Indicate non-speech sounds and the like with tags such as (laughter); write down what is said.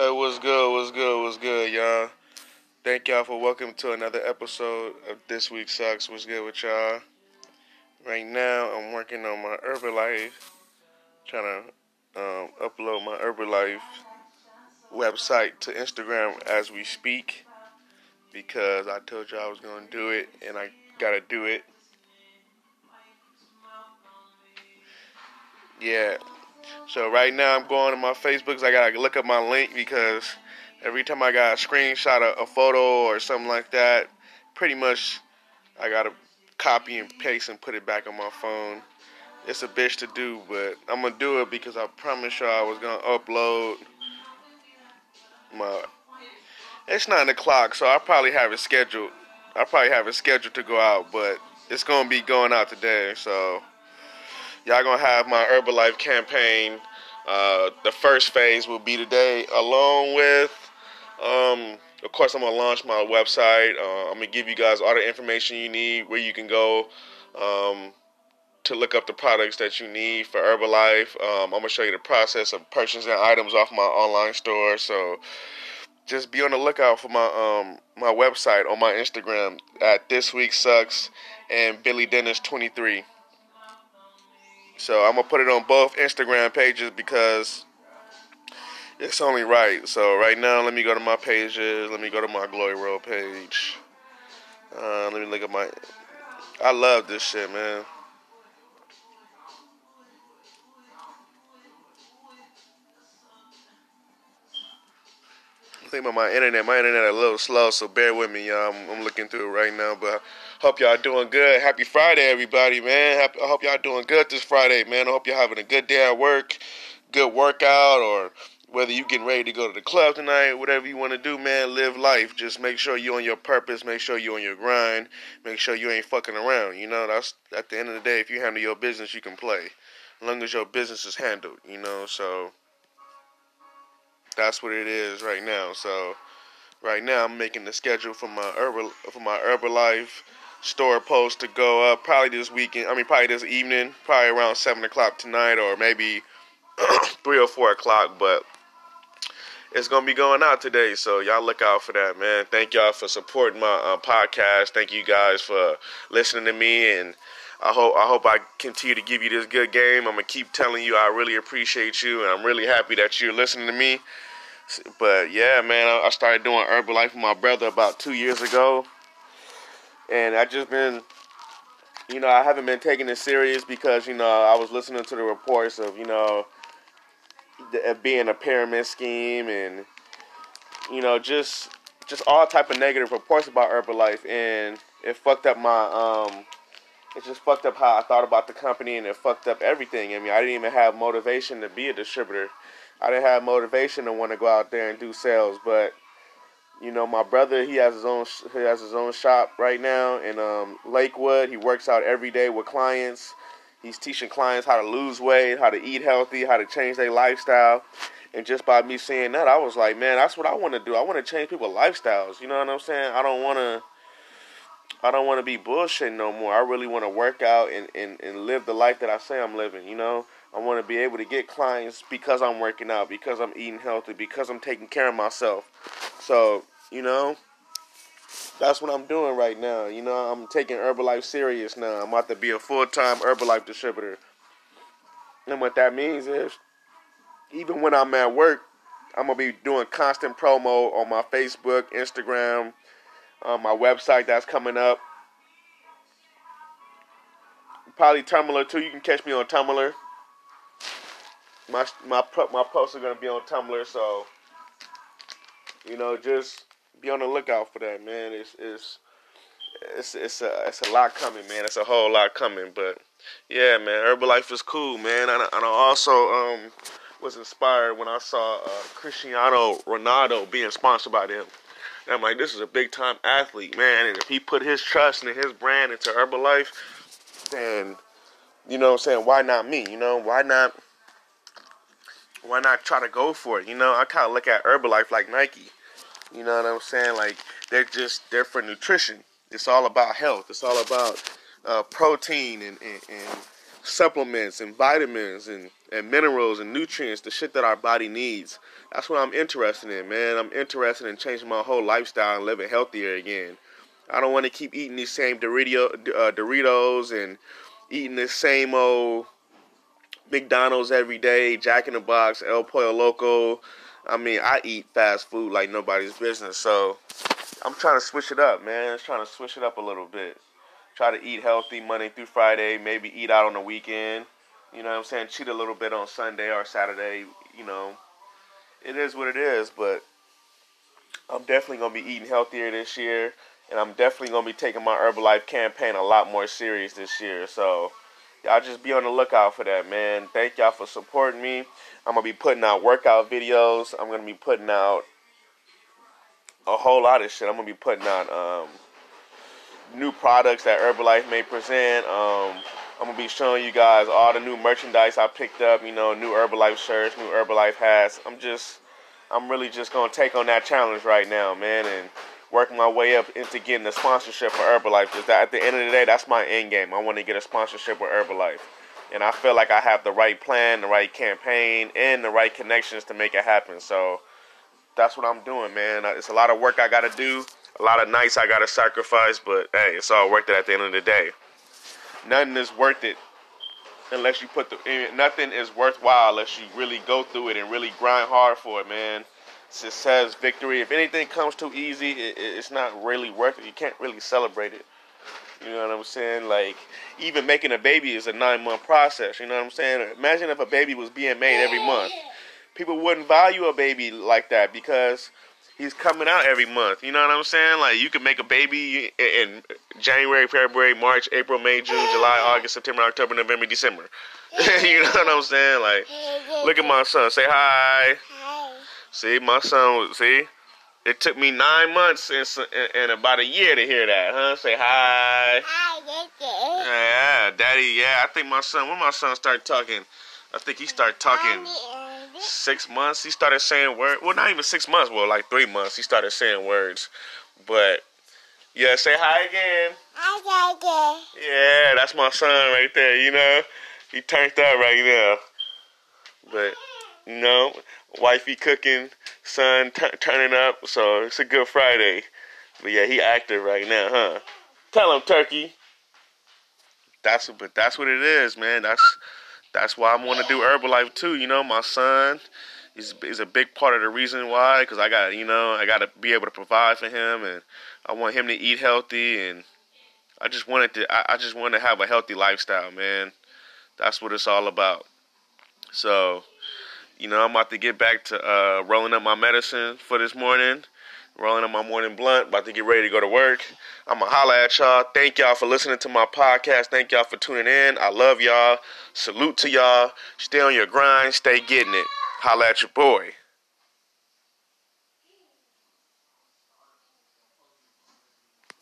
Hey, what's good? What's good? What's good, y'all? Thank y'all for welcome to another episode of This Week Sucks. What's good with y'all? Right now, I'm working on my Herbalife, trying to um, upload my Herbalife website to Instagram as we speak because I told y'all I was going to do it and I got to do it. Yeah. So right now I'm going to my Facebooks. I gotta look up my link because every time I got a screenshot of a photo or something like that, pretty much I gotta copy and paste and put it back on my phone. It's a bitch to do, but I'm gonna do it because I promised y'all I was gonna upload my. It's nine o'clock, so I probably have it scheduled. I probably have it scheduled to go out, but it's gonna be going out today, so y'all gonna have my Herbalife campaign. Uh, the first phase will be today, along with, um, of course, I'm gonna launch my website. Uh, I'm gonna give you guys all the information you need, where you can go um, to look up the products that you need for Herbalife. Um, I'm gonna show you the process of purchasing items off my online store. So just be on the lookout for my um, my website on my Instagram at this week sucks and Billy Dennis 23. So I'm gonna put it on both Instagram pages because it's only right. So right now, let me go to my pages. Let me go to my Glory Road page. Uh, let me look at my. I love this shit, man. I think about my internet. My internet a little slow, so bear with me, y'all. I'm, I'm looking through it right now, but hope y'all doing good. Happy Friday, everybody, man. Happy, I hope y'all doing good this Friday, man. I hope y'all having a good day at work, good workout, or whether you getting ready to go to the club tonight, whatever you want to do, man. Live life. Just make sure you on your purpose. Make sure you on your grind. Make sure you ain't fucking around. You know, that's at the end of the day. If you handle your business, you can play, as long as your business is handled. You know, so that's what it is right now. So right now I'm making the schedule for my Herbal for my Herbalife store post to go up probably this weekend. I mean probably this evening, probably around seven o'clock tonight or maybe (clears throat) three or four o'clock, but it's gonna be going out today, so y'all look out for that, man. Thank y'all for supporting my uh, podcast. Thank you guys for listening to me, and I hope I hope I continue to give you this good game. I'm gonna keep telling you I really appreciate you, and I'm really happy that you're listening to me. But yeah, man, I started doing Herbalife with my brother about two years ago, and I just been, you know, I haven't been taking it serious because you know I was listening to the reports of you know it being a pyramid scheme and you know just just all type of negative reports about Herbalife, and it fucked up my um. It just fucked up how I thought about the company, and it fucked up everything. I mean, I didn't even have motivation to be a distributor I didn't have motivation to want to go out there and do sales, but you know, my brother he has his own he has his own shop right now in um, Lakewood. He works out every day with clients. He's teaching clients how to lose weight, how to eat healthy, how to change their lifestyle. And just by me seeing that, I was like, man, that's what I want to do. I want to change people's lifestyles. You know what I'm saying? I don't want to. I don't want to be bullshit no more. I really want to work out and, and, and live the life that I say I'm living, you know? I want to be able to get clients because I'm working out, because I'm eating healthy, because I'm taking care of myself. So, you know, that's what I'm doing right now. You know, I'm taking Herbalife serious now. I'm about to be a full time Herbalife distributor. And what that means is, even when I'm at work, I'm going to be doing constant promo on my Facebook, Instagram, on my website that's coming up. Probably Tumblr too. You can catch me on Tumblr my my my posts are gonna be on Tumblr, so you know, just be on the lookout for that, man. It's it's it's it's a it's a lot coming, man. It's a whole lot coming, but yeah, man, Herbalife is cool, man. And, and I also um was inspired when I saw uh, Cristiano Ronaldo being sponsored by them. And I'm like, this is a big time athlete, man. And if he put his trust and his brand into Herbalife, then you know what I'm saying, why not me? You know, why not why not try to go for it? You know, I kind of look at Herbalife like Nike. You know what I'm saying? Like they're just they're for nutrition. It's all about health. It's all about uh, protein and, and, and, supplements and vitamins and and minerals and nutrients, the shit that our body needs. That's what I'm interested in, man. I'm interested in changing my whole lifestyle and living healthier again. I don't want to keep eating these same Dorito, uh, Doritos and eating the same old McDonald's every day, Jack in the Box, El Pollo Loco. I mean, I eat fast food like nobody's business. So I'm trying to switch it up, man. I'm trying to switch it up a little bit. Try to eat healthy Monday through Friday, maybe eat out on the weekend. You know what I'm saying? Cheat a little bit on Sunday or Saturday. You know, it is what it is, but I'm definitely going to be eating healthier this year. And I'm definitely going to be taking my Herbalife campaign a lot more serious this year. So, y'all just be on the lookout for that, man. Thank y'all for supporting me. I'm to be putting out workout videos. I'm to be putting out a whole lot of shit. I'm to be putting out um, new products that Herbalife may present. Um, I'm gonna be showing you guys all the new merchandise I picked up. You know, new Herbalife shirts, new Herbalife hats. I'm just, I'm really just gonna take on that challenge right now, man, and work my way up into getting a sponsorship for Herbalife. That at the end of the day, that's my end game. I want to get a sponsorship with Herbalife, and I feel like I have the right plan, the right campaign, and the right connections to make it happen. So that's what I'm doing, man. It's a lot of work I got to do, a lot of nights I got to sacrifice, but hey, it's all worth it at the end of the day nothing is worth it unless you put the eh, nothing is worthwhile unless you really go through it and really grind hard for it, man. Success, victory. If anything comes too easy, it, it's not really worth it. You can't really celebrate it. You know what I'm saying? Like even making a baby is a nine month process. You know what I'm saying? Imagine if a baby was being made every month. People wouldn't value a baby like that because he's coming out every month. You know what I'm saying? Like you can make a baby in January, February, March, April, May, June, July, August, September, October, November, December. (laughs) you know what I'm saying? Like, look at my son. Say hi. See, my son. See, it took me nine months and, and about a year to hear that, huh? Say hi. Hi, daddy. yeah, daddy. Yeah, I think my son. When my son started talking, I think he started talking six months. He started saying words. Well, not even six months. Well, like three months. He started saying words. But yeah, say hi again. Hi again. Yeah, that's my son right there. You know, he turned up right now. But know, wifey cooking, son t- turning up. So it's a good Friday. But yeah, he active right now, huh? Tell him, Turkey. That's but that's what it is, man. That's that's why I'm want to do Herbalife too. You know, my son is is a big part of the reason why. Because I got you know I got to be able to provide for him, and I want him to eat healthy, and I just wanted to I, I just want to have a healthy lifestyle, man. That's what it's all about. So, you know, I'm about to get back to uh, rolling up my medicine for this morning rolling up my morning blunt, about to get ready to go to work. I'm going to holla at y'all. Thank y'all for listening to my podcast. Thank y'all for tuning in. I love y'all. Salute to y'all. Stay on your grind. Stay getting it. Holla at your boy.